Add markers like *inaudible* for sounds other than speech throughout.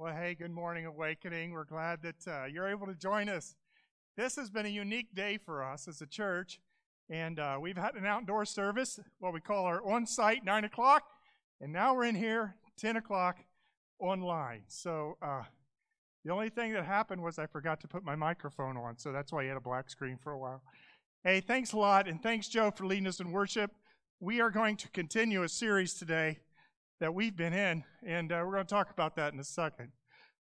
Well, hey, good morning, Awakening. We're glad that uh, you're able to join us. This has been a unique day for us as a church, and uh, we've had an outdoor service, what we call our on site 9 o'clock, and now we're in here 10 o'clock online. So uh, the only thing that happened was I forgot to put my microphone on, so that's why you had a black screen for a while. Hey, thanks a lot, and thanks, Joe, for leading us in worship. We are going to continue a series today that we've been in, and uh, we're going to talk about that in a second.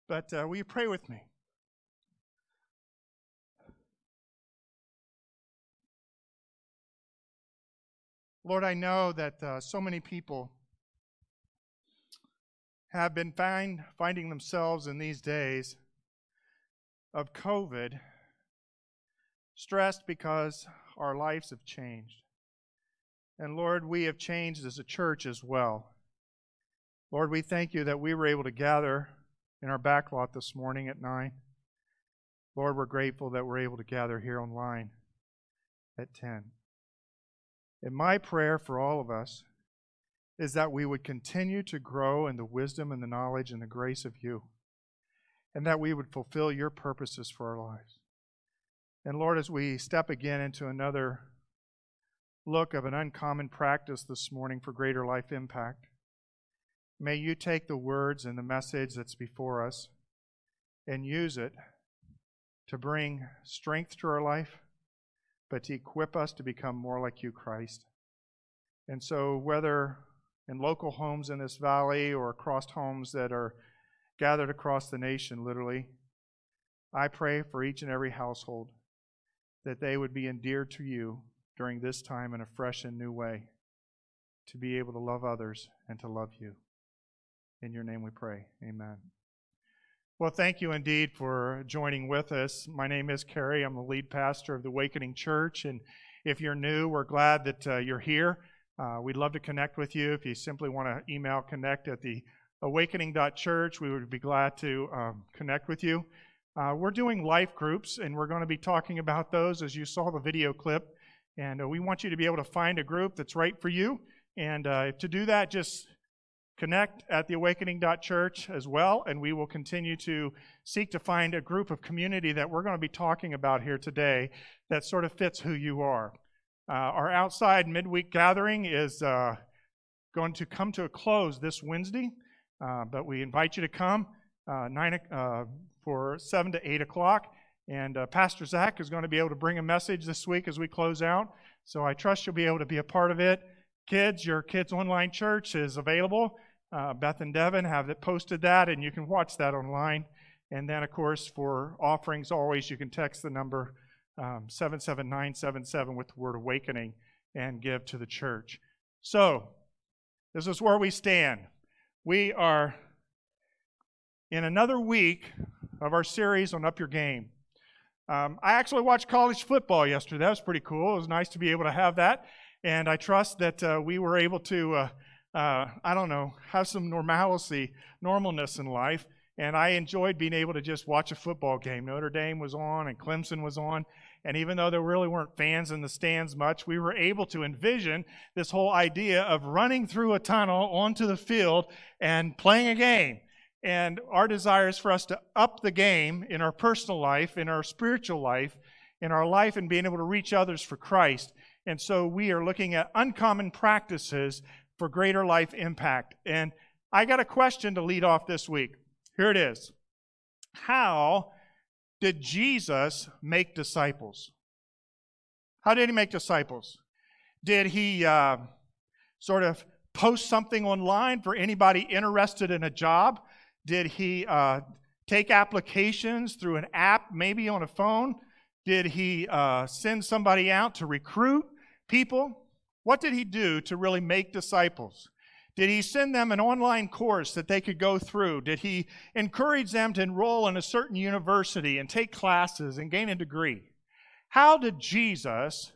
But uh, will you pray with me? Lord, I know that uh, so many people have been find, finding themselves in these days of COVID stressed because our lives have changed. And Lord, we have changed as a church as well. Lord, we thank you that we were able to gather in our back lot this morning at 9. Lord, we're grateful that we're able to gather here online at 10. And my prayer for all of us is that we would continue to grow in the wisdom and the knowledge and the grace of you, and that we would fulfill your purposes for our lives. And Lord, as we step again into another look of an uncommon practice this morning for greater life impact, May you take the words and the message that's before us and use it to bring strength to our life, but to equip us to become more like you, Christ. And so, whether in local homes in this valley or across homes that are gathered across the nation, literally, I pray for each and every household that they would be endeared to you during this time in a fresh and new way, to be able to love others and to love you. In your name we pray. Amen. Well, thank you indeed for joining with us. My name is Kerry. I'm the lead pastor of the Awakening Church. And if you're new, we're glad that uh, you're here. Uh, we'd love to connect with you. If you simply want to email connect at the awakening.church, we would be glad to um, connect with you. Uh, we're doing life groups, and we're going to be talking about those as you saw the video clip. And uh, we want you to be able to find a group that's right for you. And uh, to do that, just connect at theawakening.church as well, and we will continue to seek to find a group of community that we're going to be talking about here today that sort of fits who you are. Uh, our outside midweek gathering is uh, going to come to a close this Wednesday, uh, but we invite you to come uh, nine uh, for seven to eight o'clock. And uh, Pastor Zach is going to be able to bring a message this week as we close out. So I trust you'll be able to be a part of it. Kids, your kids' online church is available. Uh, Beth and Devin have it posted that, and you can watch that online. And then, of course, for offerings, always you can text the number um, 77977 with the word awakening and give to the church. So, this is where we stand. We are in another week of our series on Up Your Game. Um, I actually watched college football yesterday. That was pretty cool. It was nice to be able to have that. And I trust that uh, we were able to. Uh, uh, I don't know, have some normalcy, normalness in life. And I enjoyed being able to just watch a football game. Notre Dame was on and Clemson was on. And even though there really weren't fans in the stands much, we were able to envision this whole idea of running through a tunnel onto the field and playing a game. And our desire is for us to up the game in our personal life, in our spiritual life, in our life, and being able to reach others for Christ. And so we are looking at uncommon practices for greater life impact. And I got a question to lead off this week. Here it is How did Jesus make disciples? How did he make disciples? Did he uh, sort of post something online for anybody interested in a job? Did he uh, take applications through an app, maybe on a phone? Did he uh, send somebody out to recruit people? What did he do to really make disciples? Did he send them an online course that they could go through? Did he encourage them to enroll in a certain university and take classes and gain a degree? How did Jesus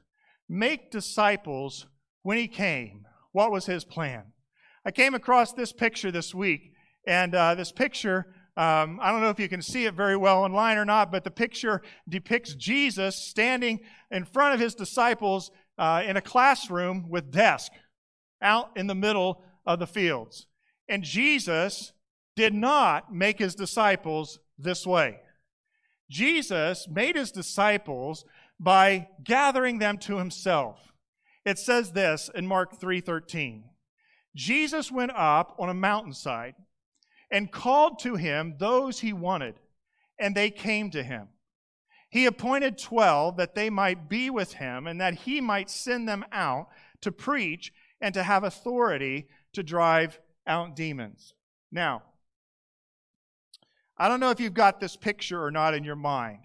make disciples when he came? What was his plan? I came across this picture this week, and uh, this picture, um, I don't know if you can see it very well online or not, but the picture depicts Jesus standing in front of his disciples uh, in a classroom with desk out in the middle of the fields. And Jesus did not make his disciples this way. Jesus made his disciples by gathering them to himself. It says this in Mark 3:13. Jesus went up on a mountainside and called to him those he wanted, and they came to him. He appointed 12 that they might be with him and that he might send them out to preach and to have authority to drive out demons. Now, I don't know if you've got this picture or not in your mind.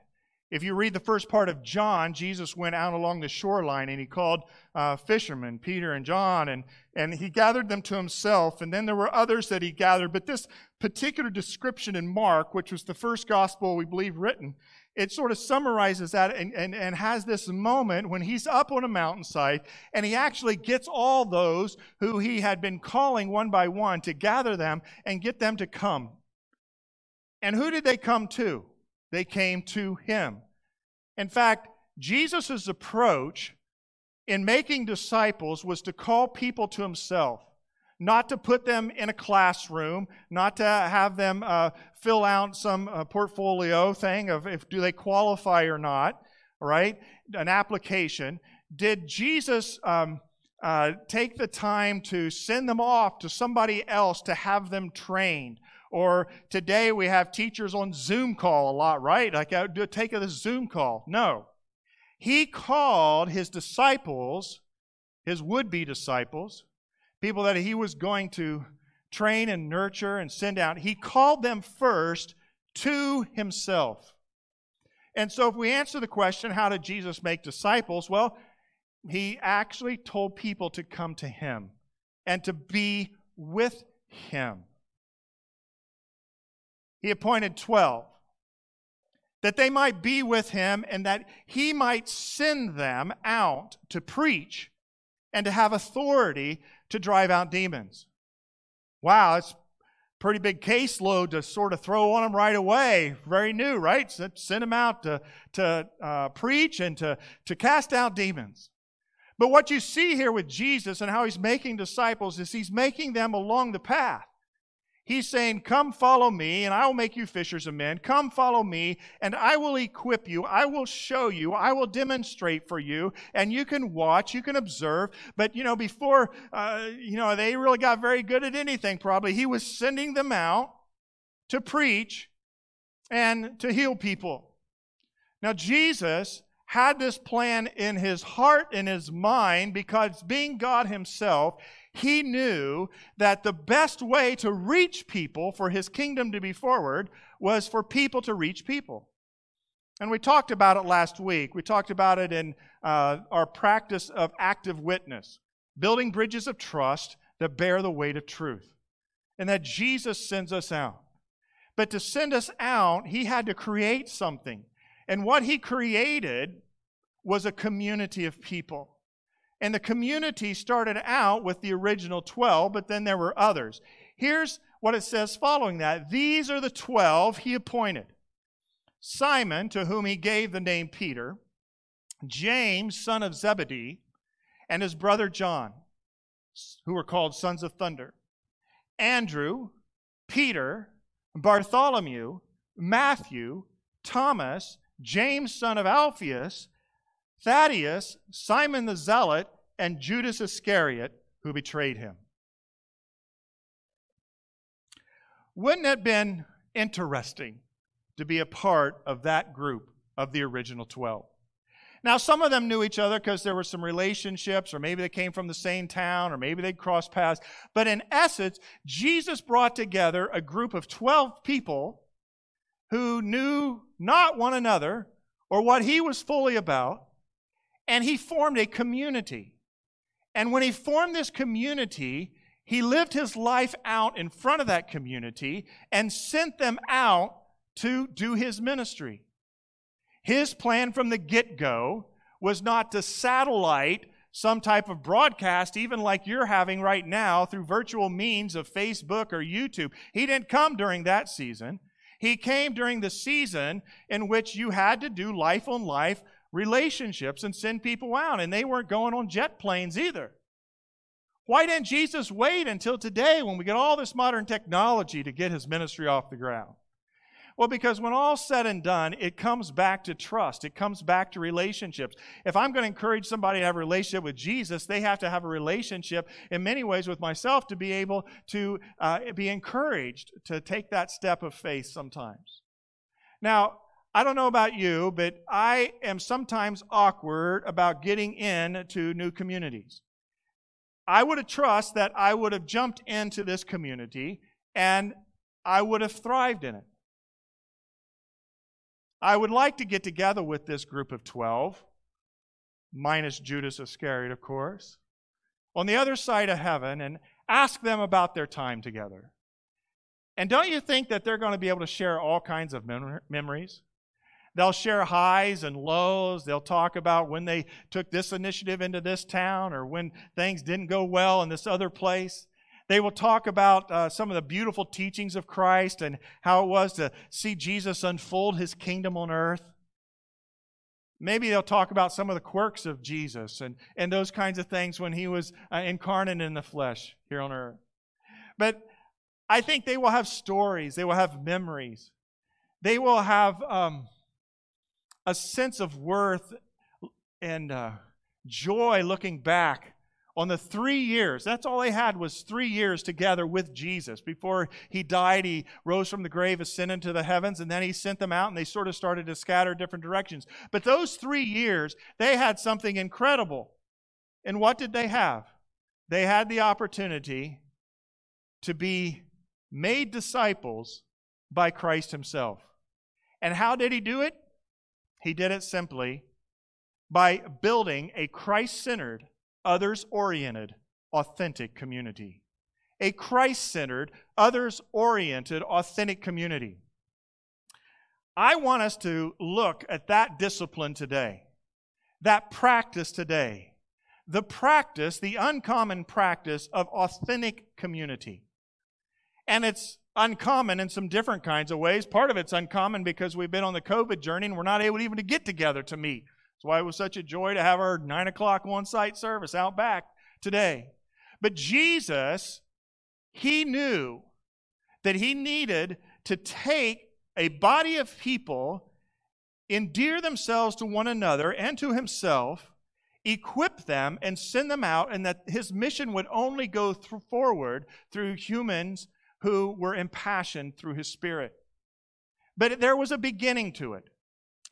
If you read the first part of John, Jesus went out along the shoreline and he called uh, fishermen, Peter and John, and, and he gathered them to himself. And then there were others that he gathered. But this particular description in Mark, which was the first gospel we believe written, it sort of summarizes that and, and, and has this moment when he's up on a mountainside and he actually gets all those who he had been calling one by one to gather them and get them to come. And who did they come to? They came to him. In fact, Jesus' approach in making disciples was to call people to himself not to put them in a classroom, not to have them uh, fill out some uh, portfolio thing of if do they qualify or not, right? An application. Did Jesus um, uh, take the time to send them off to somebody else to have them trained? Or today we have teachers on Zoom call a lot, right? Like, I uh, do take a Zoom call. No. He called his disciples, his would be disciples, people that he was going to train and nurture and send out, he called them first to himself. And so, if we answer the question, how did Jesus make disciples? Well, he actually told people to come to him and to be with him. He appointed 12 that they might be with him and that he might send them out to preach and to have authority to drive out demons. Wow, that's pretty big caseload to sort of throw on them right away. Very new, right? Send them out to, to uh, preach and to, to cast out demons. But what you see here with Jesus and how he's making disciples is he's making them along the path. He's saying, Come follow me, and I will make you fishers of men. Come follow me, and I will equip you. I will show you. I will demonstrate for you. And you can watch, you can observe. But, you know, before, uh, you know, they really got very good at anything, probably, he was sending them out to preach and to heal people. Now, Jesus had this plan in his heart and his mind because being God himself, he knew that the best way to reach people for his kingdom to be forward was for people to reach people. And we talked about it last week. We talked about it in uh, our practice of active witness, building bridges of trust that bear the weight of truth, and that Jesus sends us out. But to send us out, he had to create something. And what he created was a community of people. And the community started out with the original 12, but then there were others. Here's what it says following that. These are the 12 he appointed. Simon, to whom he gave the name Peter, James, son of Zebedee, and his brother John, who were called sons of thunder, Andrew, Peter, Bartholomew, Matthew, Thomas, James, son of Alphaeus, Thaddeus, Simon the Zealot, and Judas Iscariot, who betrayed him. Wouldn't it have been interesting to be a part of that group of the original 12? Now, some of them knew each other because there were some relationships, or maybe they came from the same town, or maybe they'd crossed paths. But in essence, Jesus brought together a group of 12 people who knew not one another or what he was fully about, and he formed a community. And when he formed this community, he lived his life out in front of that community and sent them out to do his ministry. His plan from the get go was not to satellite some type of broadcast, even like you're having right now through virtual means of Facebook or YouTube. He didn't come during that season. He came during the season in which you had to do life on life relationships and send people out. And they weren't going on jet planes either. Why didn't Jesus wait until today when we get all this modern technology to get his ministry off the ground? Well, because when all's said and done, it comes back to trust. It comes back to relationships. If I'm going to encourage somebody to have a relationship with Jesus, they have to have a relationship in many ways with myself to be able to uh, be encouraged to take that step of faith sometimes. Now, I don't know about you, but I am sometimes awkward about getting into new communities. I would have trust that I would have jumped into this community and I would have thrived in it. I would like to get together with this group of 12, minus Judas Iscariot, of course, on the other side of heaven and ask them about their time together. And don't you think that they're going to be able to share all kinds of mem- memories? They'll share highs and lows. They'll talk about when they took this initiative into this town or when things didn't go well in this other place. They will talk about uh, some of the beautiful teachings of Christ and how it was to see Jesus unfold his kingdom on earth. Maybe they'll talk about some of the quirks of Jesus and, and those kinds of things when he was uh, incarnate in the flesh here on earth. But I think they will have stories, they will have memories, they will have um, a sense of worth and uh, joy looking back on the three years, that's all they had was three years together with Jesus. Before he died, he rose from the grave, ascended to the heavens, and then he sent them out and they sort of started to scatter different directions. But those three years, they had something incredible. And what did they have? They had the opportunity to be made disciples by Christ himself. And how did he do it? He did it simply by building a Christ centered others oriented, authentic community. A Christ centered, others oriented, authentic community. I want us to look at that discipline today, that practice today, the practice, the uncommon practice of authentic community. And it's uncommon in some different kinds of ways. Part of it's uncommon because we've been on the COVID journey and we're not able even to get together to meet. That's why it was such a joy to have our 9 o'clock one site service out back today. But Jesus, he knew that he needed to take a body of people, endear themselves to one another and to himself, equip them, and send them out, and that his mission would only go forward through humans who were impassioned through his spirit. But there was a beginning to it.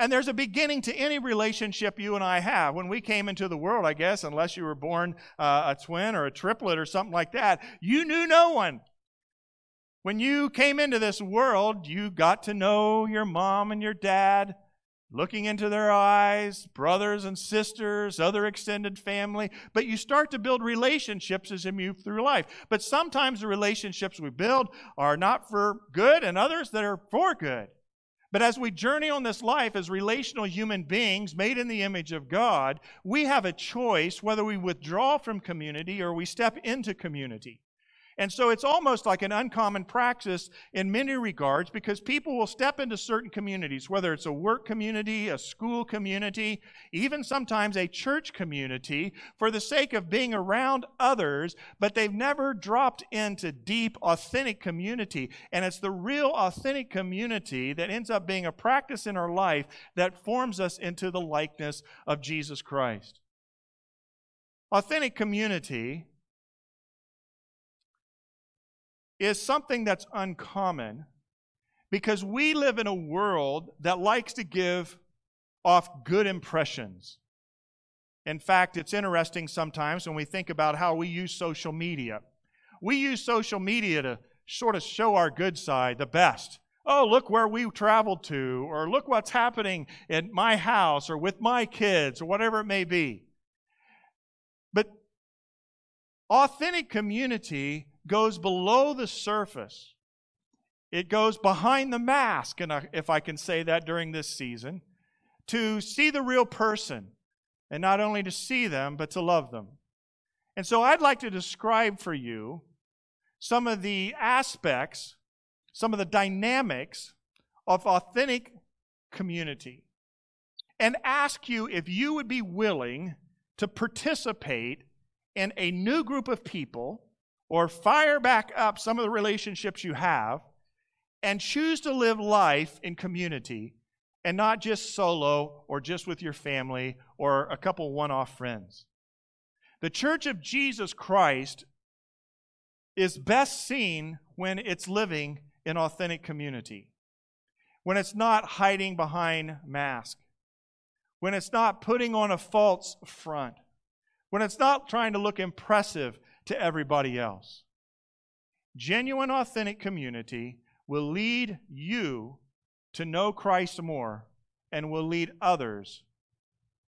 And there's a beginning to any relationship you and I have. When we came into the world, I guess, unless you were born uh, a twin or a triplet or something like that, you knew no one. When you came into this world, you got to know your mom and your dad, looking into their eyes, brothers and sisters, other extended family. But you start to build relationships as you move through life. But sometimes the relationships we build are not for good, and others that are for good. But as we journey on this life as relational human beings made in the image of God, we have a choice whether we withdraw from community or we step into community. And so it's almost like an uncommon practice in many regards because people will step into certain communities, whether it's a work community, a school community, even sometimes a church community, for the sake of being around others, but they've never dropped into deep, authentic community. And it's the real, authentic community that ends up being a practice in our life that forms us into the likeness of Jesus Christ. Authentic community is something that's uncommon because we live in a world that likes to give off good impressions. In fact, it's interesting sometimes when we think about how we use social media. We use social media to sort of show our good side, the best. Oh, look where we traveled to, or look what's happening in my house, or with my kids, or whatever it may be. But authentic community goes below the surface. It goes behind the mask, and if I can say that during this season, to see the real person, and not only to see them, but to love them. And so I'd like to describe for you some of the aspects, some of the dynamics of authentic community, and ask you if you would be willing to participate in a new group of people or fire back up some of the relationships you have and choose to live life in community and not just solo or just with your family or a couple one off friends. The church of Jesus Christ is best seen when it's living in authentic community, when it's not hiding behind mask, when it's not putting on a false front, when it's not trying to look impressive to everybody else. Genuine, authentic community will lead you to know Christ more and will lead others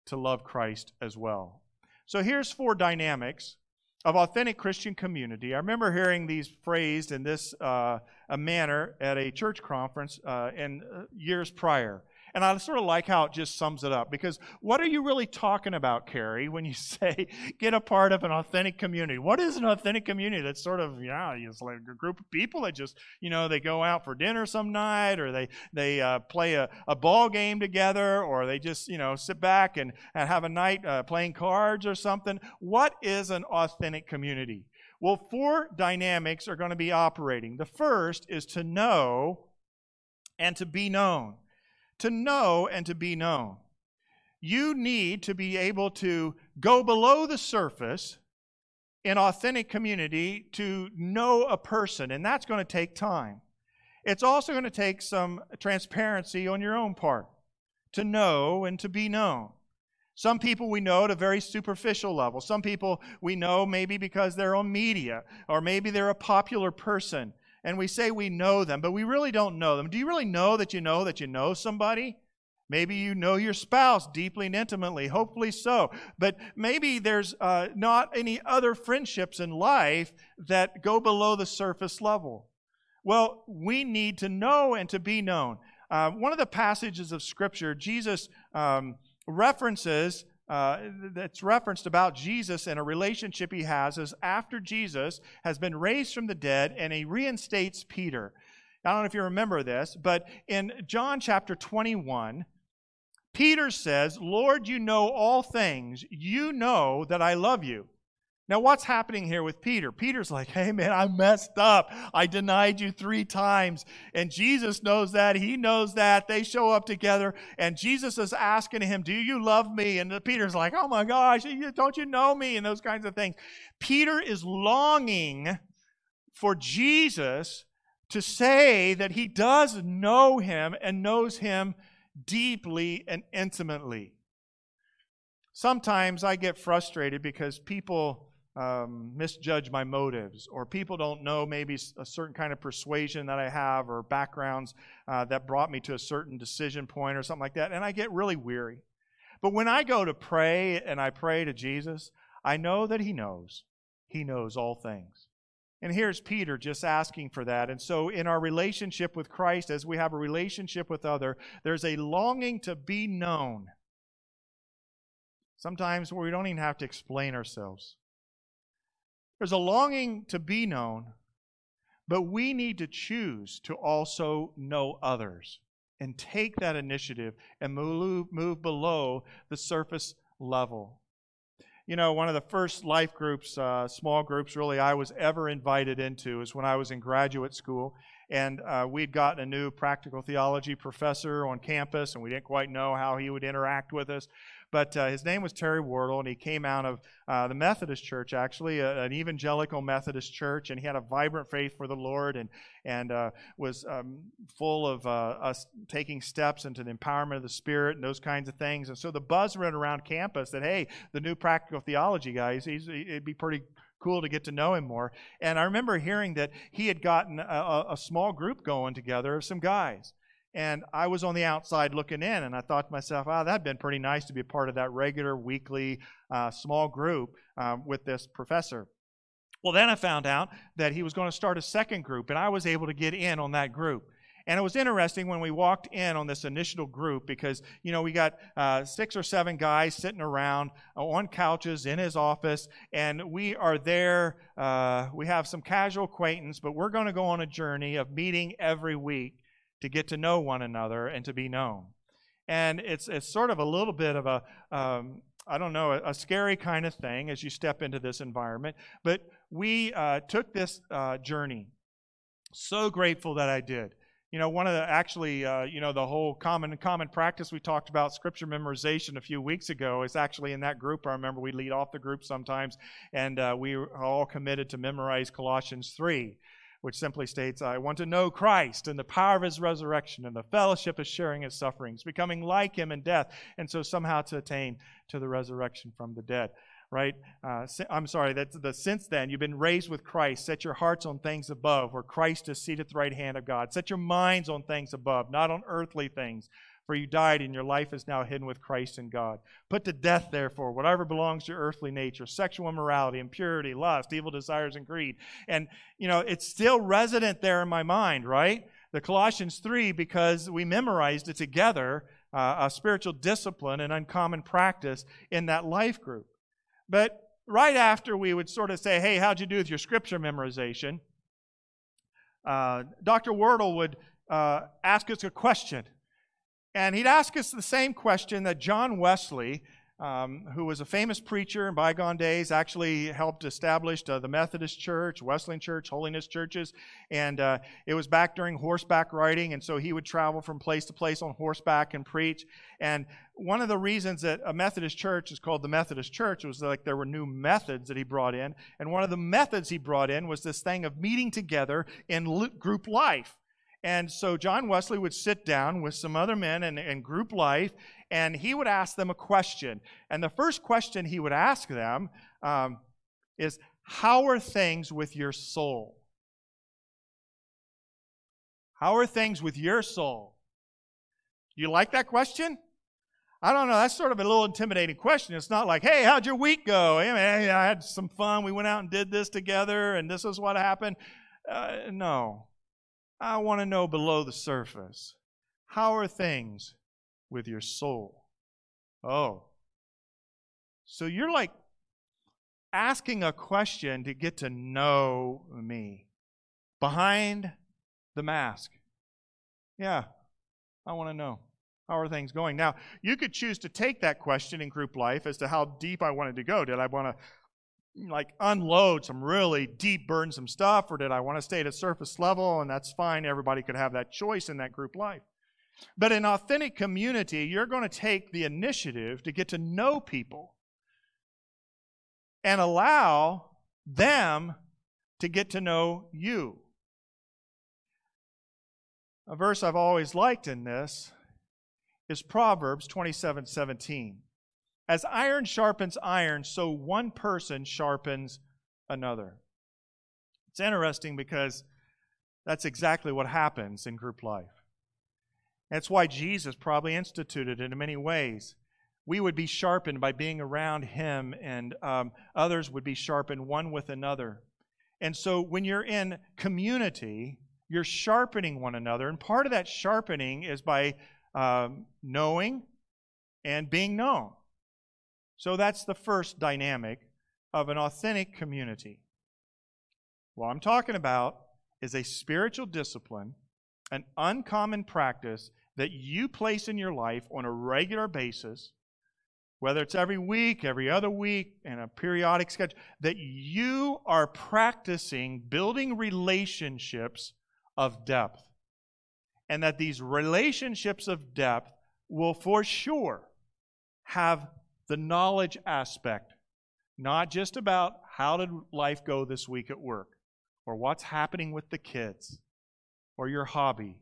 to love Christ as well. So here's four dynamics of authentic Christian community. I remember hearing these phrased in this uh, manner at a church conference uh, in uh, years prior. And I sort of like how it just sums it up because what are you really talking about, Carrie, when you *laughs* say get a part of an authentic community? What is an authentic community? That's sort of, yeah, it's like a group of people that just, you know, they go out for dinner some night or they, they uh, play a, a ball game together or they just, you know, sit back and, and have a night uh, playing cards or something. What is an authentic community? Well, four dynamics are going to be operating. The first is to know and to be known to know and to be known. You need to be able to go below the surface in authentic community to know a person, and that's going to take time. It's also going to take some transparency on your own part to know and to be known. Some people we know at a very superficial level. Some people we know maybe because they're on media, or maybe they're a popular person and we say we know them, but we really don't know them. Do you really know that you know that you know somebody? Maybe you know your spouse deeply and intimately, hopefully so. But maybe there's uh, not any other friendships in life that go below the surface level. Well, we need to know and to be known. Uh, one of the passages of Scripture, Jesus um, references uh, that's referenced about Jesus and a relationship he has is after Jesus has been raised from the dead and he reinstates Peter. I don't know if you remember this, but in John chapter 21, Peter says, Lord, you know all things. You know that I love you. Now, what's happening here with Peter? Peter's like, hey, man, I messed up. I denied you three times. And Jesus knows that. He knows that. They show up together, and Jesus is asking him, Do you love me? And Peter's like, Oh my gosh, don't you know me? And those kinds of things. Peter is longing for Jesus to say that he does know him and knows him deeply and intimately. Sometimes I get frustrated because people um, misjudge my motives, or people don't know maybe a certain kind of persuasion that I have, or backgrounds uh, that brought me to a certain decision point, or something like that, and I get really weary. But when I go to pray and I pray to Jesus, I know that He knows. He knows all things. And here's Peter just asking for that. And so, in our relationship with Christ, as we have a relationship with other, there's a longing to be known. Sometimes we don't even have to explain ourselves. There's a longing to be known, but we need to choose to also know others and take that initiative and move, move below the surface level. You know, one of the first life groups, uh, small groups, really, I was ever invited into is when I was in graduate school. And uh, we'd gotten a new practical theology professor on campus, and we didn't quite know how he would interact with us. But uh, his name was Terry Wardle, and he came out of uh, the Methodist Church, actually, a, an evangelical Methodist church, and he had a vibrant faith for the Lord and, and uh, was um, full of uh, us taking steps into the empowerment of the Spirit and those kinds of things. And so the buzz ran around campus that, hey, the new practical theology guy, he's, it'd be pretty cool to get to know him more. And I remember hearing that he had gotten a, a small group going together of some guys. And I was on the outside looking in, and I thought to myself, oh, that'd been pretty nice to be a part of that regular weekly uh, small group uh, with this professor. Well, then I found out that he was going to start a second group, and I was able to get in on that group. And it was interesting when we walked in on this initial group because, you know, we got uh, six or seven guys sitting around on couches in his office, and we are there. Uh, we have some casual acquaintance, but we're going to go on a journey of meeting every week to get to know one another and to be known. And it's, it's sort of a little bit of a, um, I don't know, a, a, scary kind of thing as you step into this environment. But we uh, took this uh, journey. So grateful that I did. You know, one of the actually, uh, you know, the whole common common practice we talked about scripture memorization a few weeks ago is actually in that group. I remember we lead off the group sometimes, and uh, we are all committed to memorize Colossians three which simply states, I want to know Christ and the power of his resurrection and the fellowship of sharing his sufferings, becoming like him in death, and so somehow to attain to the resurrection from the dead. Right? Uh, I'm sorry, that's the since then you've been raised with Christ. Set your hearts on things above, where Christ is seated at the right hand of God. Set your minds on things above, not on earthly things. For you died, and your life is now hidden with Christ in God. Put to death, therefore, whatever belongs to your earthly nature sexual immorality, impurity, lust, evil desires, and greed. And, you know, it's still resident there in my mind, right? The Colossians 3, because we memorized it together, uh, a spiritual discipline and uncommon practice in that life group. But right after we would sort of say, hey, how'd you do with your scripture memorization? Uh, Dr. Wardle would uh, ask us a question. And he'd ask us the same question that John Wesley, um, who was a famous preacher in bygone days, actually helped establish uh, the Methodist Church, Wesleyan Church, Holiness churches. And uh, it was back during horseback riding, and so he would travel from place to place on horseback and preach. And one of the reasons that a Methodist church is called the Methodist Church was like there were new methods that he brought in. And one of the methods he brought in was this thing of meeting together in group life. And so John Wesley would sit down with some other men in, in group life, and he would ask them a question. And the first question he would ask them um, is, How are things with your soul? How are things with your soul? You like that question? I don't know. That's sort of a little intimidating question. It's not like, hey, how'd your week go? Man, I had some fun. We went out and did this together, and this is what happened. Uh, no. I want to know below the surface. How are things with your soul? Oh. So you're like asking a question to get to know me behind the mask. Yeah, I want to know. How are things going? Now, you could choose to take that question in group life as to how deep I wanted to go. Did I want to like unload some really deep, burdensome stuff, or did I want to stay at a surface level? And that's fine. Everybody could have that choice in that group life. But in authentic community, you're going to take the initiative to get to know people and allow them to get to know you. A verse I've always liked in this is Proverbs 27 17. As iron sharpens iron, so one person sharpens another. It's interesting because that's exactly what happens in group life. That's why Jesus probably instituted it in many ways. We would be sharpened by being around him, and um, others would be sharpened one with another. And so when you're in community, you're sharpening one another. And part of that sharpening is by um, knowing and being known. So that's the first dynamic of an authentic community. What I'm talking about is a spiritual discipline, an uncommon practice that you place in your life on a regular basis, whether it's every week, every other week, and a periodic schedule, that you are practicing building relationships of depth. And that these relationships of depth will for sure have the knowledge aspect, not just about how did life go this week at work or what's happening with the kids or your hobby,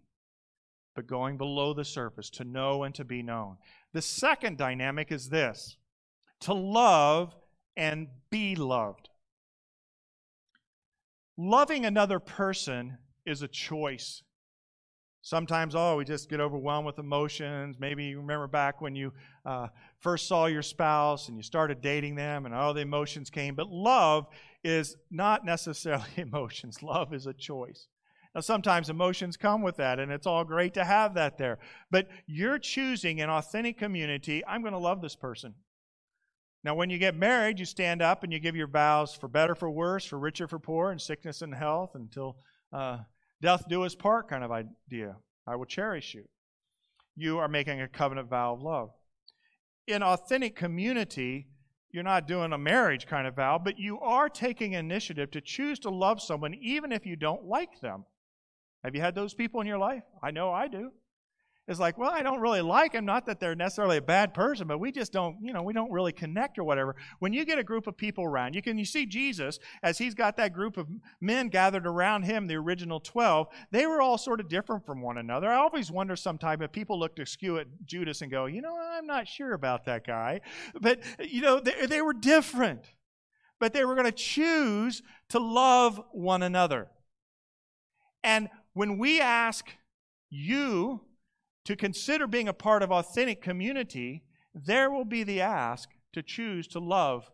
but going below the surface to know and to be known. The second dynamic is this to love and be loved. Loving another person is a choice. Sometimes, oh, we just get overwhelmed with emotions. Maybe you remember back when you uh, first saw your spouse and you started dating them and all the emotions came. But love is not necessarily *laughs* emotions, love is a choice. Now, sometimes emotions come with that, and it's all great to have that there. But you're choosing an authentic community. I'm going to love this person. Now, when you get married, you stand up and you give your vows for better, for worse, for richer, for poor, and sickness and health until uh, death do us part kind of idea. I will cherish you. You are making a covenant vow of love. in authentic community, you're not doing a marriage kind of vow, but you are taking initiative to choose to love someone even if you don't like them. Have you had those people in your life? I know I do is like, well, I don't really like them. Not that they're necessarily a bad person, but we just don't, you know, we don't really connect or whatever. When you get a group of people around, you can you see Jesus as he's got that group of men gathered around him, the original twelve. They were all sort of different from one another. I always wonder sometimes if people looked askew at Judas and go, you know, I'm not sure about that guy, but you know, they, they were different, but they were going to choose to love one another. And when we ask you to consider being a part of authentic community, there will be the ask to choose to love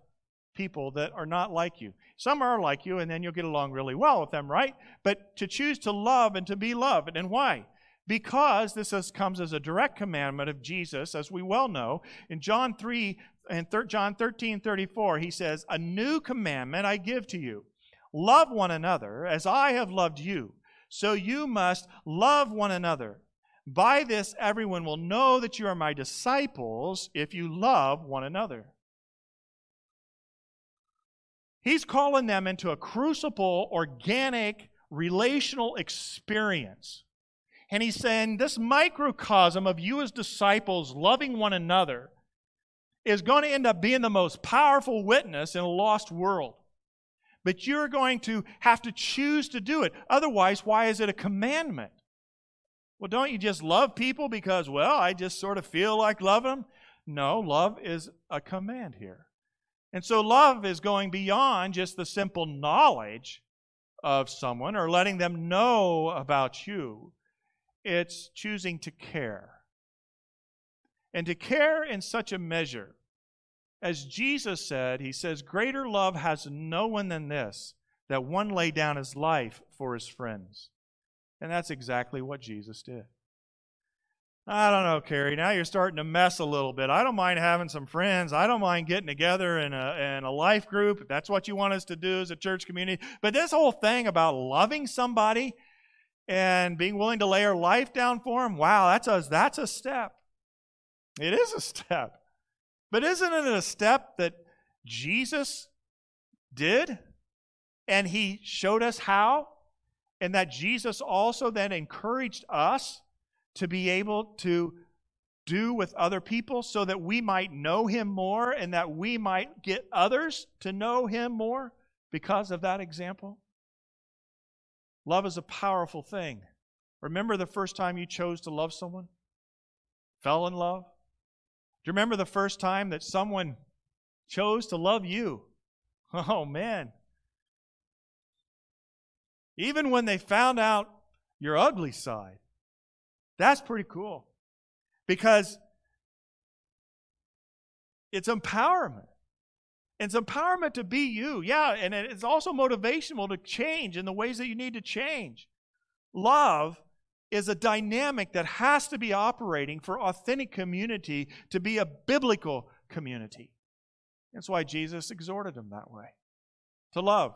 people that are not like you. Some are like you, and then you'll get along really well with them, right? But to choose to love and to be loved. And why? Because this is, comes as a direct commandment of Jesus, as we well know. In John 3 and thir- John 13 34, he says, A new commandment I give to you love one another as I have loved you. So you must love one another. By this, everyone will know that you are my disciples if you love one another. He's calling them into a crucible, organic, relational experience. And he's saying this microcosm of you as disciples loving one another is going to end up being the most powerful witness in a lost world. But you're going to have to choose to do it. Otherwise, why is it a commandment? Well, don't you just love people because, well, I just sort of feel like loving them? No, love is a command here. And so love is going beyond just the simple knowledge of someone or letting them know about you. It's choosing to care. And to care in such a measure. As Jesus said, He says, Greater love has no one than this, that one lay down his life for his friends. And that's exactly what Jesus did. I don't know, Carrie. Now you're starting to mess a little bit. I don't mind having some friends. I don't mind getting together in a, in a life group if that's what you want us to do as a church community. But this whole thing about loving somebody and being willing to lay our life down for them, wow, that's a, that's a step. It is a *laughs* step. But isn't it a step that Jesus did? And he showed us how? And that Jesus also then encouraged us to be able to do with other people so that we might know him more and that we might get others to know him more because of that example? Love is a powerful thing. Remember the first time you chose to love someone? Fell in love? Do you remember the first time that someone chose to love you? *laughs* Oh, man. Even when they found out your ugly side. That's pretty cool. Because it's empowerment. It's empowerment to be you. Yeah, and it's also motivational to change in the ways that you need to change. Love is a dynamic that has to be operating for authentic community to be a biblical community. That's why Jesus exhorted them that way to love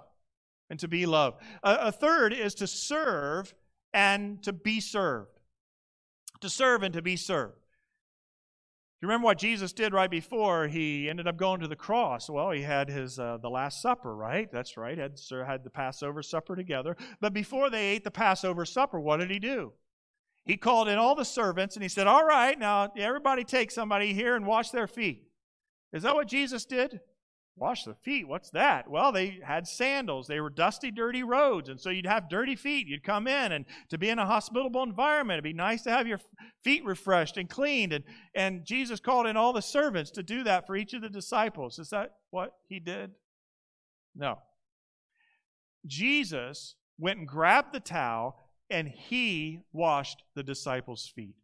and to be loved. A, a third is to serve and to be served. To serve and to be served. Do you remember what Jesus did right before he ended up going to the cross? Well, he had his uh, the Last Supper, right? That's right. Had had the Passover supper together. But before they ate the Passover supper, what did he do? He called in all the servants and he said, "All right, now everybody take somebody here and wash their feet." Is that what Jesus did? Wash the feet. What's that? Well, they had sandals. They were dusty, dirty roads. And so you'd have dirty feet. You'd come in, and to be in a hospitable environment, it'd be nice to have your feet refreshed and cleaned. And, and Jesus called in all the servants to do that for each of the disciples. Is that what he did? No. Jesus went and grabbed the towel, and he washed the disciples' feet.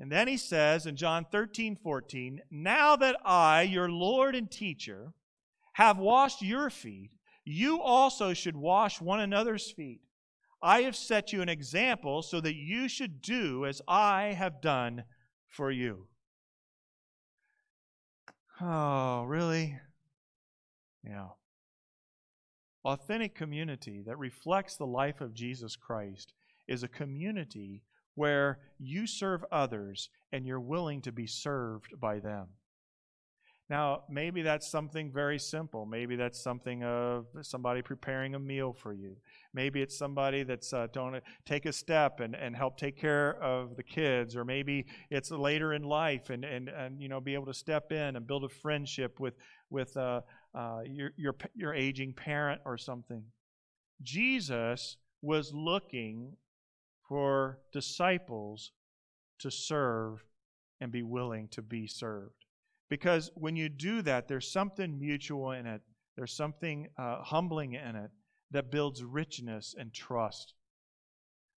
And then he says in John 13, 14, Now that I, your Lord and teacher, have washed your feet, you also should wash one another's feet. I have set you an example so that you should do as I have done for you. Oh, really? Yeah. Authentic community that reflects the life of Jesus Christ is a community where you serve others and you're willing to be served by them. Now, maybe that's something very simple. Maybe that's something of somebody preparing a meal for you. Maybe it's somebody that's uh, to take a step and, and help take care of the kids. Or maybe it's later in life and, and, and you know be able to step in and build a friendship with, with uh, uh, your, your, your aging parent or something. Jesus was looking for disciples to serve and be willing to be served. Because when you do that, there's something mutual in it, there's something uh, humbling in it that builds richness and trust.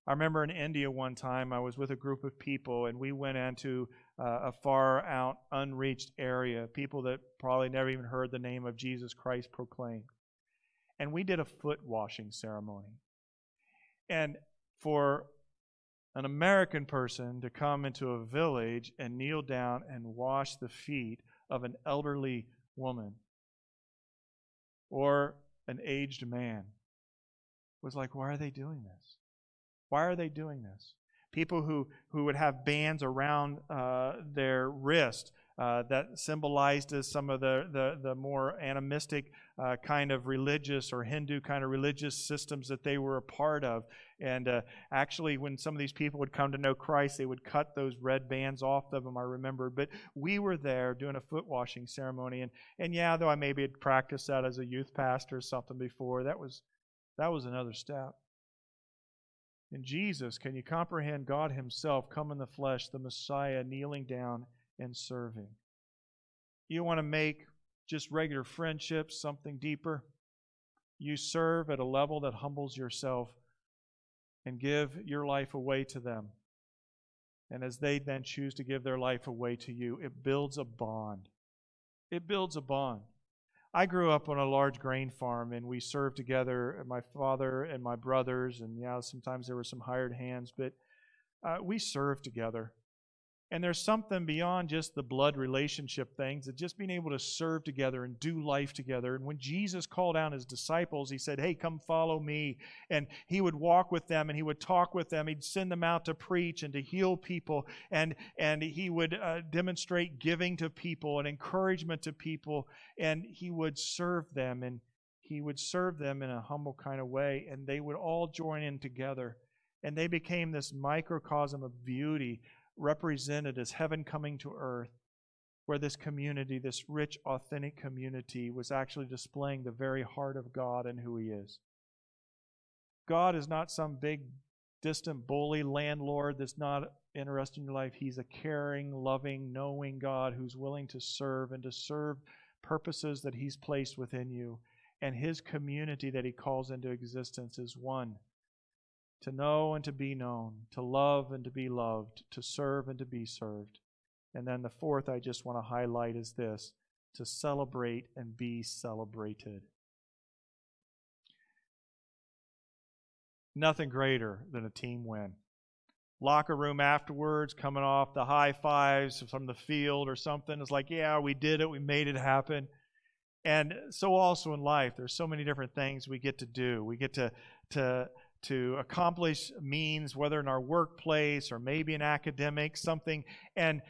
I remember in India one time, I was with a group of people, and we went into uh, a far out, unreached area, people that probably never even heard the name of Jesus Christ proclaimed. And we did a foot washing ceremony. And for an American person to come into a village and kneel down and wash the feet of an elderly woman or an aged man was like, why are they doing this? Why are they doing this? People who, who would have bands around uh, their wrist uh, that symbolized as some of the, the, the more animistic uh, kind of religious or Hindu kind of religious systems that they were a part of. And uh, actually, when some of these people would come to know Christ, they would cut those red bands off of them, I remember. But we were there doing a foot washing ceremony. And, and yeah, though I maybe had practiced that as a youth pastor or something before, that was, that was another step. In Jesus, can you comprehend God Himself come in the flesh, the Messiah kneeling down and serving? You want to make just regular friendships something deeper? You serve at a level that humbles yourself and give your life away to them. And as they then choose to give their life away to you, it builds a bond. It builds a bond. I grew up on a large grain farm and we served together, my father and my brothers, and yeah, sometimes there were some hired hands, but uh, we served together. And there's something beyond just the blood relationship things, that just being able to serve together and do life together. And when Jesus called out his disciples, he said, Hey, come follow me. And he would walk with them and he would talk with them. He'd send them out to preach and to heal people. And, and he would uh, demonstrate giving to people and encouragement to people. And he would serve them. And he would serve them in a humble kind of way. And they would all join in together. And they became this microcosm of beauty represented as heaven coming to earth, where this community, this rich, authentic community, was actually displaying the very heart of God and who He is. God is not some big, distant, bully landlord that's not interested in your life. He's a caring, loving, knowing God who's willing to serve and to serve purposes that He's placed within you. And His community that He calls into existence is one to know and to be known, to love and to be loved, to serve and to be served. And then the fourth I just want to highlight is this to celebrate and be celebrated. Nothing greater than a team win. Locker room afterwards, coming off the high fives from the field or something. It's like, yeah, we did it, we made it happen. And so also in life, there's so many different things we get to do. We get to to to accomplish means, whether in our workplace or maybe in academics, something, and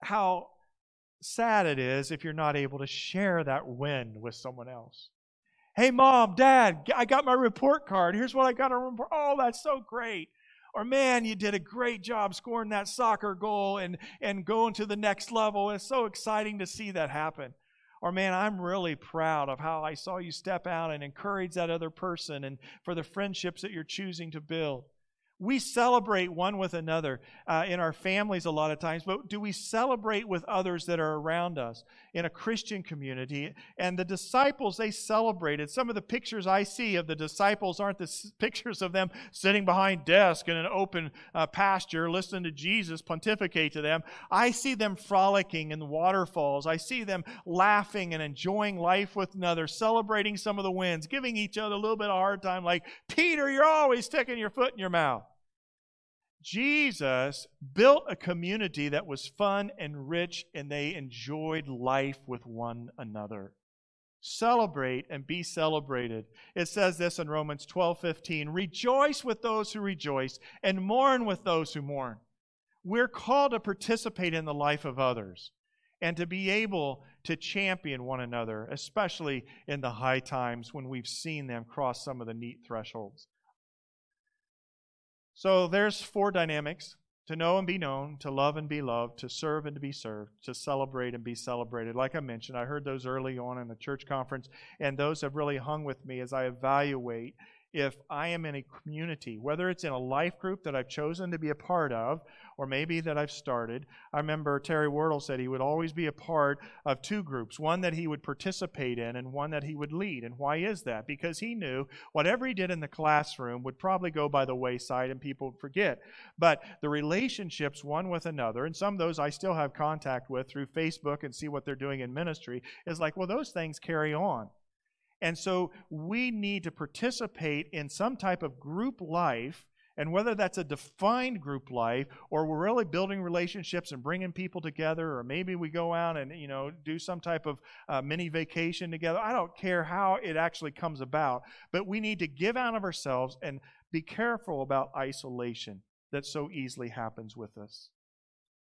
how sad it is if you're not able to share that win with someone else. Hey, mom, dad, I got my report card. Here's what I got to report. Oh, that's so great. Or, man, you did a great job scoring that soccer goal and, and going to the next level. It's so exciting to see that happen. Or, man, I'm really proud of how I saw you step out and encourage that other person and for the friendships that you're choosing to build. We celebrate one with another uh, in our families a lot of times, but do we celebrate with others that are around us in a Christian community? And the disciples, they celebrated. Some of the pictures I see of the disciples aren't the *laughs* pictures of them sitting behind desk in an open uh, pasture listening to Jesus pontificate to them. I see them frolicking in the waterfalls. I see them laughing and enjoying life with another, celebrating some of the wins, giving each other a little bit of a hard time, like, Peter, you're always sticking your foot in your mouth. Jesus built a community that was fun and rich, and they enjoyed life with one another. Celebrate and be celebrated. It says this in Romans 12 15 Rejoice with those who rejoice and mourn with those who mourn. We're called to participate in the life of others and to be able to champion one another, especially in the high times when we've seen them cross some of the neat thresholds. So there's four dynamics to know and be known, to love and be loved, to serve and to be served, to celebrate and be celebrated. Like I mentioned, I heard those early on in the church conference, and those have really hung with me as I evaluate if I am in a community, whether it's in a life group that I've chosen to be a part of, or maybe that I've started. I remember Terry Wardle said he would always be a part of two groups one that he would participate in and one that he would lead. And why is that? Because he knew whatever he did in the classroom would probably go by the wayside and people would forget. But the relationships one with another, and some of those I still have contact with through Facebook and see what they're doing in ministry, is like, well, those things carry on. And so we need to participate in some type of group life. And whether that's a defined group life or we're really building relationships and bringing people together, or maybe we go out and you know do some type of uh, mini vacation together. I don't care how it actually comes about, but we need to give out of ourselves and be careful about isolation that so easily happens with us.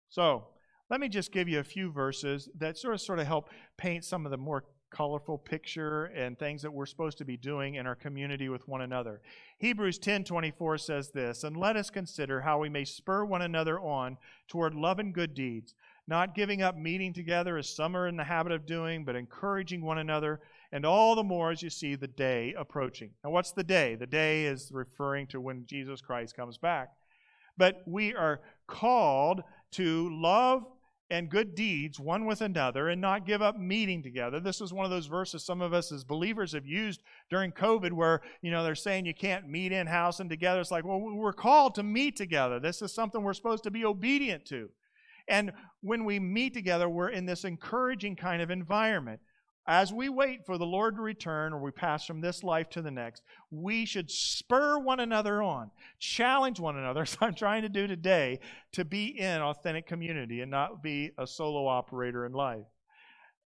So let me just give you a few verses that sort of sort of help paint some of the more colorful picture and things that we're supposed to be doing in our community with one another. Hebrews 10:24 says this, "And let us consider how we may spur one another on toward love and good deeds, not giving up meeting together as some are in the habit of doing, but encouraging one another, and all the more as you see the day approaching." Now what's the day? The day is referring to when Jesus Christ comes back. But we are called to love and good deeds one with another and not give up meeting together. This is one of those verses some of us as believers have used during COVID where, you know, they're saying you can't meet in house and together. It's like, well, we're called to meet together. This is something we're supposed to be obedient to. And when we meet together, we're in this encouraging kind of environment. As we wait for the Lord to return or we pass from this life to the next, we should spur one another on, challenge one another, *laughs* as I'm trying to do today, to be in authentic community and not be a solo operator in life.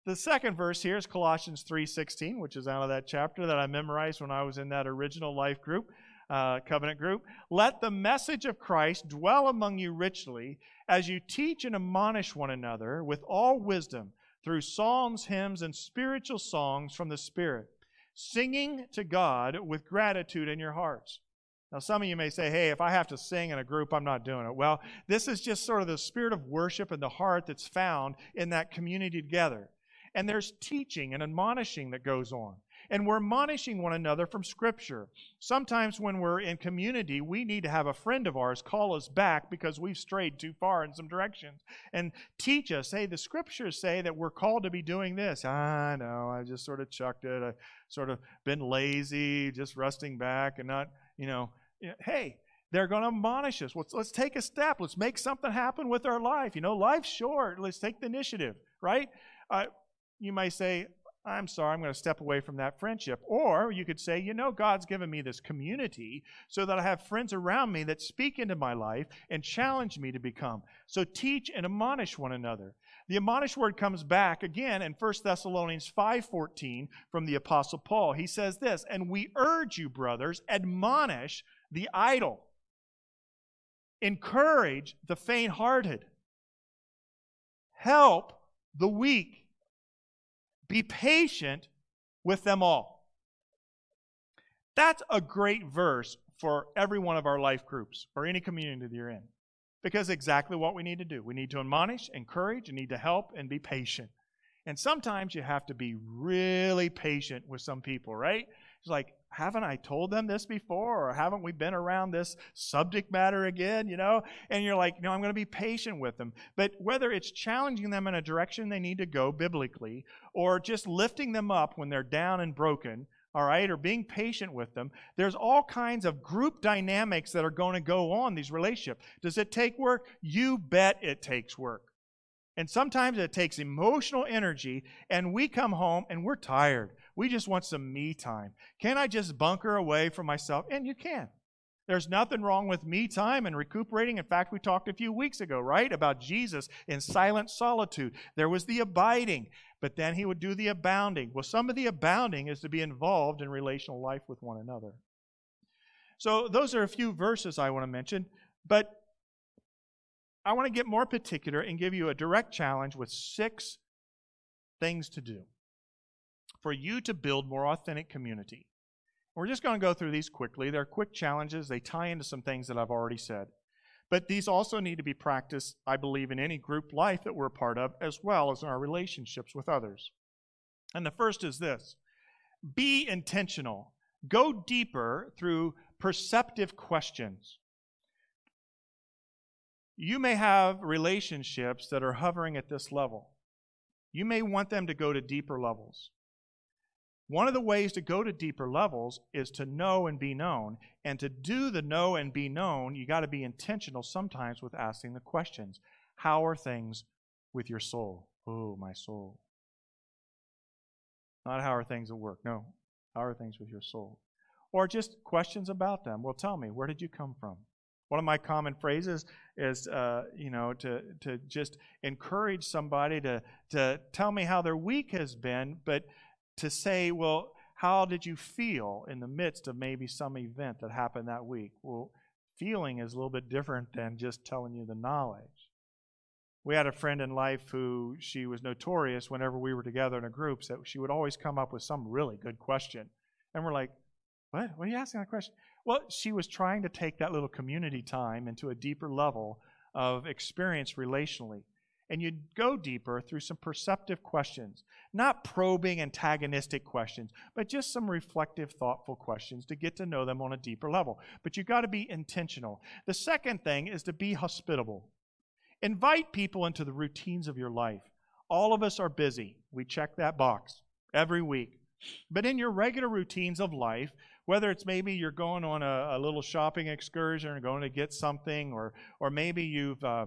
The second verse here is Colossians 3:16, which is out of that chapter that I memorized when I was in that original life group, uh, covenant group. Let the message of Christ dwell among you richly as you teach and admonish one another with all wisdom through psalms, hymns, and spiritual songs from the Spirit, singing to God with gratitude in your hearts. Now, some of you may say, hey, if I have to sing in a group, I'm not doing it. Well, this is just sort of the spirit of worship and the heart that's found in that community together. And there's teaching and admonishing that goes on and we're admonishing one another from Scripture. Sometimes when we're in community, we need to have a friend of ours call us back because we've strayed too far in some directions and teach us, hey, the Scriptures say that we're called to be doing this. I know, I just sort of chucked it. I sort of been lazy, just resting back and not, you know, hey, they're going to admonish us. Let's, let's take a step. Let's make something happen with our life. You know, life's short. Let's take the initiative, right? Uh, you might say, I'm sorry, I'm going to step away from that friendship. Or you could say, you know, God's given me this community so that I have friends around me that speak into my life and challenge me to become. So teach and admonish one another. The admonish word comes back again in 1 Thessalonians 5:14 from the apostle Paul. He says this, "And we urge you, brothers, admonish the idle. Encourage the faint-hearted. Help the weak." Be patient with them all. That's a great verse for every one of our life groups or any community that you're in. Because exactly what we need to do. We need to admonish, encourage, and need to help and be patient. And sometimes you have to be really patient with some people, right? It's like, haven't I told them this before? Or haven't we been around this subject matter again? You know? And you're like, no, I'm going to be patient with them. But whether it's challenging them in a direction they need to go biblically, or just lifting them up when they're down and broken, all right, or being patient with them, there's all kinds of group dynamics that are going to go on these relationships. Does it take work? You bet it takes work. And sometimes it takes emotional energy, and we come home and we're tired. We just want some me time. Can I just bunker away from myself? And you can. There's nothing wrong with me time and recuperating. In fact, we talked a few weeks ago, right, about Jesus in silent solitude. There was the abiding, but then he would do the abounding. Well, some of the abounding is to be involved in relational life with one another. So, those are a few verses I want to mention, but I want to get more particular and give you a direct challenge with six things to do for you to build more authentic community. We're just going to go through these quickly. They're quick challenges, they tie into some things that I've already said. But these also need to be practiced, I believe, in any group life that we're part of, as well as in our relationships with others. And the first is this be intentional. Go deeper through perceptive questions. You may have relationships that are hovering at this level. You may want them to go to deeper levels. One of the ways to go to deeper levels is to know and be known. And to do the know and be known, you got to be intentional sometimes with asking the questions How are things with your soul? Oh, my soul. Not how are things at work. No. How are things with your soul? Or just questions about them. Well, tell me, where did you come from? One of my common phrases is, uh, you know, to, to just encourage somebody to, to tell me how their week has been, but to say, well, how did you feel in the midst of maybe some event that happened that week? Well, feeling is a little bit different than just telling you the knowledge. We had a friend in life who she was notorious whenever we were together in a group, that she would always come up with some really good question. And we're like, what? What are you asking that question? Well, she was trying to take that little community time into a deeper level of experience relationally and you go deeper through some perceptive questions, not probing, antagonistic questions, but just some reflective, thoughtful questions to get to know them on a deeper level. But you've got to be intentional. The second thing is to be hospitable. Invite people into the routines of your life. All of us are busy. We check that box every week. But in your regular routines of life, whether it's maybe you're going on a, a little shopping excursion or going to get something, or, or maybe you've uh,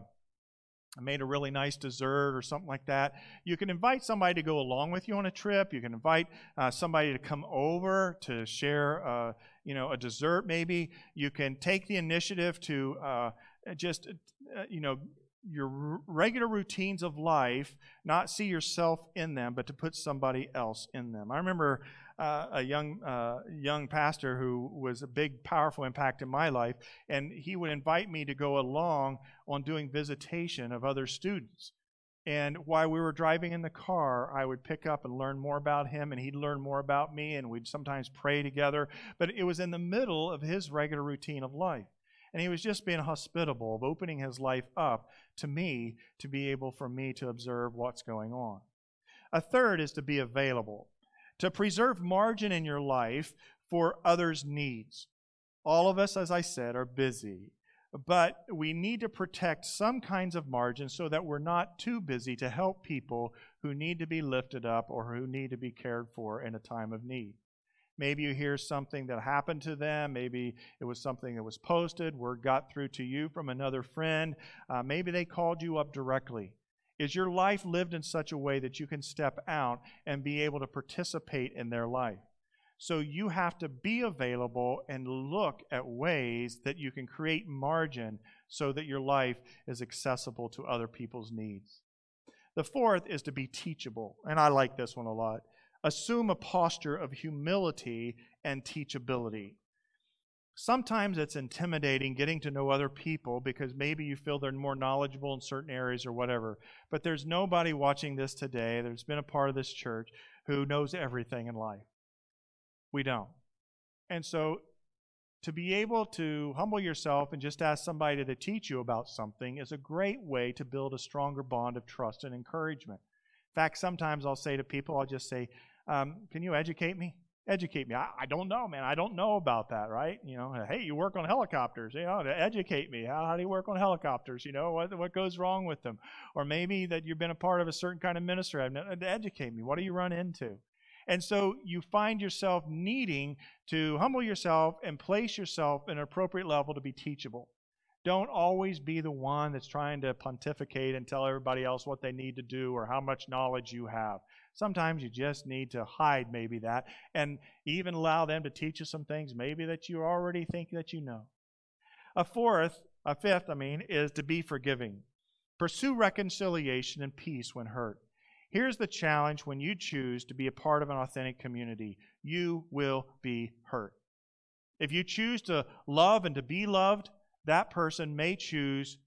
made a really nice dessert or something like that. You can invite somebody to go along with you on a trip. You can invite uh, somebody to come over to share, uh, you know, a dessert. Maybe you can take the initiative to uh, just, uh, you know, your regular routines of life, not see yourself in them, but to put somebody else in them. I remember uh, a young uh, young pastor who was a big, powerful impact in my life, and he would invite me to go along on doing visitation of other students. And while we were driving in the car, I would pick up and learn more about him, and he'd learn more about me, and we'd sometimes pray together. But it was in the middle of his regular routine of life. And he was just being hospitable, of opening his life up to me to be able for me to observe what's going on. A third is to be available to preserve margin in your life for others' needs. All of us, as I said, are busy, but we need to protect some kinds of margin so that we're not too busy to help people who need to be lifted up or who need to be cared for in a time of need. Maybe you hear something that happened to them. Maybe it was something that was posted, word got through to you from another friend. Uh, maybe they called you up directly. Is your life lived in such a way that you can step out and be able to participate in their life? So you have to be available and look at ways that you can create margin so that your life is accessible to other people's needs. The fourth is to be teachable, and I like this one a lot. Assume a posture of humility and teachability. Sometimes it's intimidating getting to know other people because maybe you feel they're more knowledgeable in certain areas or whatever. But there's nobody watching this today, there's been a part of this church, who knows everything in life. We don't. And so to be able to humble yourself and just ask somebody to teach you about something is a great way to build a stronger bond of trust and encouragement. In fact, sometimes I'll say to people, I'll just say, um, Can you educate me? Educate me. I, I, don't know, man. I don't know about that, right? You know, hey, you work on helicopters. You know, educate me. How, how do you work on helicopters? You know, what what goes wrong with them? Or maybe that you've been a part of a certain kind of ministry. I've to educate me. What do you run into? And so you find yourself needing to humble yourself and place yourself in an appropriate level to be teachable. Don't always be the one that's trying to pontificate and tell everybody else what they need to do or how much knowledge you have. Sometimes you just need to hide maybe that and even allow them to teach you some things maybe that you already think that you know. A fourth, a fifth, I mean, is to be forgiving. Pursue reconciliation and peace when hurt. Here's the challenge when you choose to be a part of an authentic community you will be hurt. If you choose to love and to be loved, that person may choose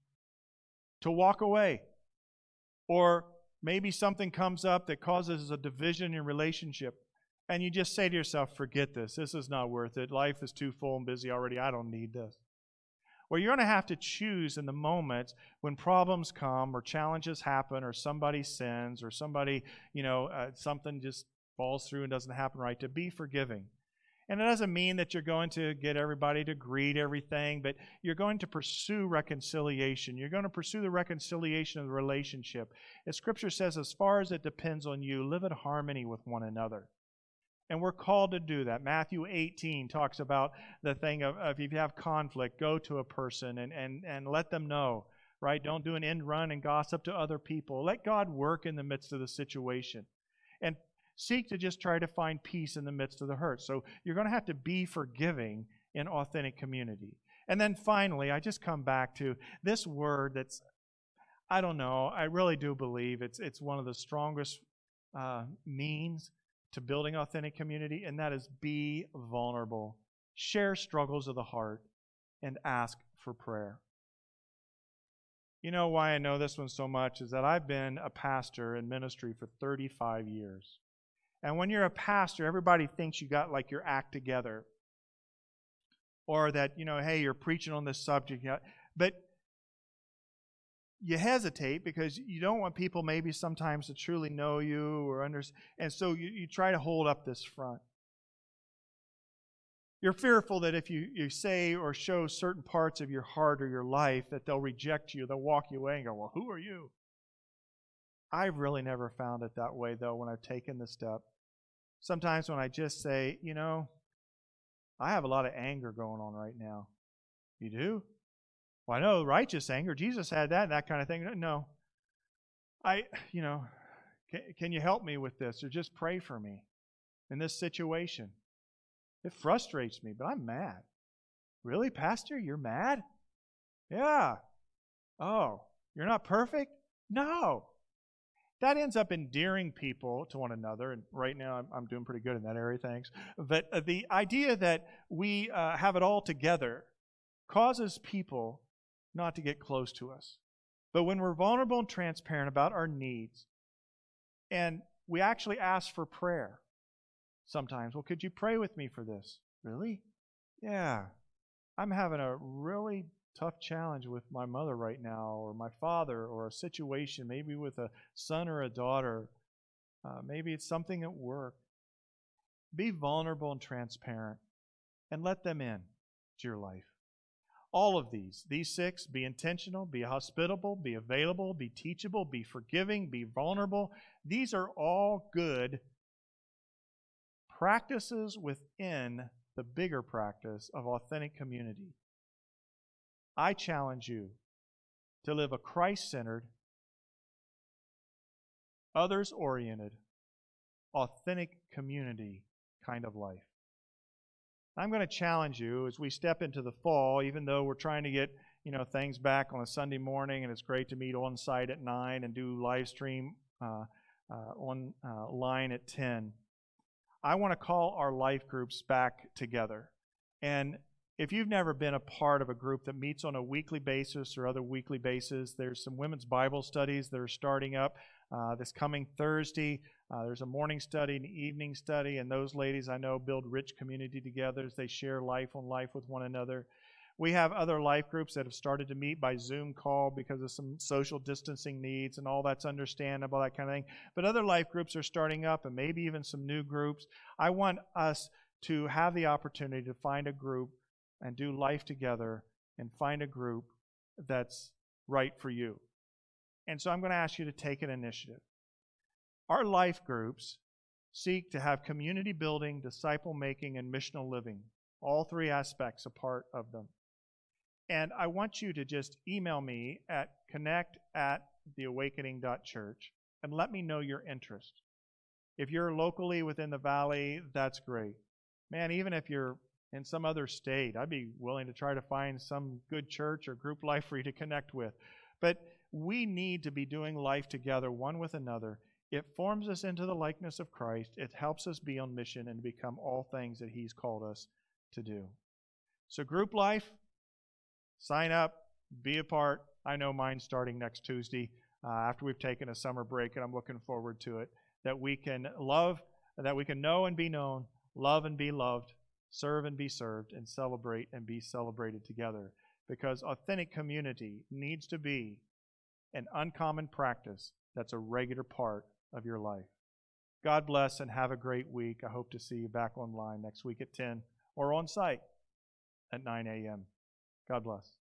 to walk away. Or maybe something comes up that causes a division in your relationship. And you just say to yourself, forget this. This is not worth it. Life is too full and busy already. I don't need this. Well, you're going to have to choose in the moments when problems come or challenges happen or somebody sins or somebody, you know, uh, something just falls through and doesn't happen right to be forgiving. And it doesn't mean that you're going to get everybody to greet everything, but you're going to pursue reconciliation. You're going to pursue the reconciliation of the relationship. As Scripture says, as far as it depends on you, live in harmony with one another. And we're called to do that. Matthew 18 talks about the thing of, of if you have conflict, go to a person and, and, and let them know, right? Don't do an end run and gossip to other people. Let God work in the midst of the situation. And seek to just try to find peace in the midst of the hurt. So you're going to have to be forgiving in authentic community. And then finally, I just come back to this word that's, I don't know, I really do believe it's, it's one of the strongest uh, means to building authentic community, and that is be vulnerable. Share struggles of the heart and ask for prayer. You know why I know this one so much is that I've been a pastor in ministry for 35 years. And when you're a pastor, everybody thinks you got like your act together. Or that, you know, hey, you're preaching on this subject. But you hesitate because you don't want people maybe sometimes to truly know you or understand. And so you, you try to hold up this front. You're fearful that if you, you say or show certain parts of your heart or your life, that they'll reject you, they'll walk you away and go, Well, who are you? I've really never found it that way, though, when I've taken the step. Sometimes when I just say, you know, I have a lot of anger going on right now. You do? Well, I know righteous anger. Jesus had that, that kind of thing. No. I, you know, can, can you help me with this or just pray for me in this situation? It frustrates me, but I'm mad. Really, Pastor? You're mad? Yeah. Oh, you're not perfect? No that ends up endearing people to one another. And right now, I'm, I'm doing pretty good in that area, thanks. But uh, the idea that we uh, have it all together causes people not to get close to us. But when we're vulnerable and transparent about our needs, and we actually ask for prayer sometimes, well, could you pray with me for this? Really? Yeah. I'm having a really tough challenge with my mother right now, or my father, or a situation, maybe with a son or a daughter. Uh, maybe it's something at work. Be vulnerable and transparent and let them in to your life. All of these, these six, be intentional, be hospitable, be available, be teachable, be forgiving, be vulnerable. These are all good practices within the bigger practice of authentic community. I challenge you to live a Christ centered, others oriented, authentic community kind of life. I'm going to challenge you as we step into the fall, even though we're trying to get you know things back on a Sunday morning, and it's great to meet on site at nine and do live stream uh, uh, on uh, at ten. I want to call our life groups back together, and if you've never been a part of a group that meets on a weekly basis or other weekly basis, there's some women's Bible studies that are starting up uh, this coming Thursday. Uh, there's a morning study, an evening study, and those ladies I know build rich community together as they share life on life with one another. We have other life groups that have started to meet by Zoom call because of some social distancing needs, and all that's understandable, that kind of thing. But other life groups are starting up, and maybe even some new groups. I want us to have the opportunity to find a group and do life together and find a group that's right for you. And so I'm going to ask you to take an initiative. Our life groups seek to have community building, disciple making, and missional living, all three aspects a part of them. And I want you to just email me at connect at theawakening.church and let me know your interest. If you're locally within the valley, that's great. Man, even if you're in some other state. I'd be willing to try to find some good church or group life for you to connect with. But we need to be doing life together, one with another. It forms us into the likeness of Christ. It helps us be on mission and become all things that He's called us to do. So, group life, sign up, be a part. I know mine's starting next Tuesday uh, after we've taken a summer break, and I'm looking forward to it. That we can love, that we can know and be known, love and be loved, serve and be served, and celebrate and be celebrated together. Because authentic community needs to be an uncommon practice that's a regular part of your life. God bless and have a great week. I hope to see you back online next week at 10 or on site at 9 a.m. God bless.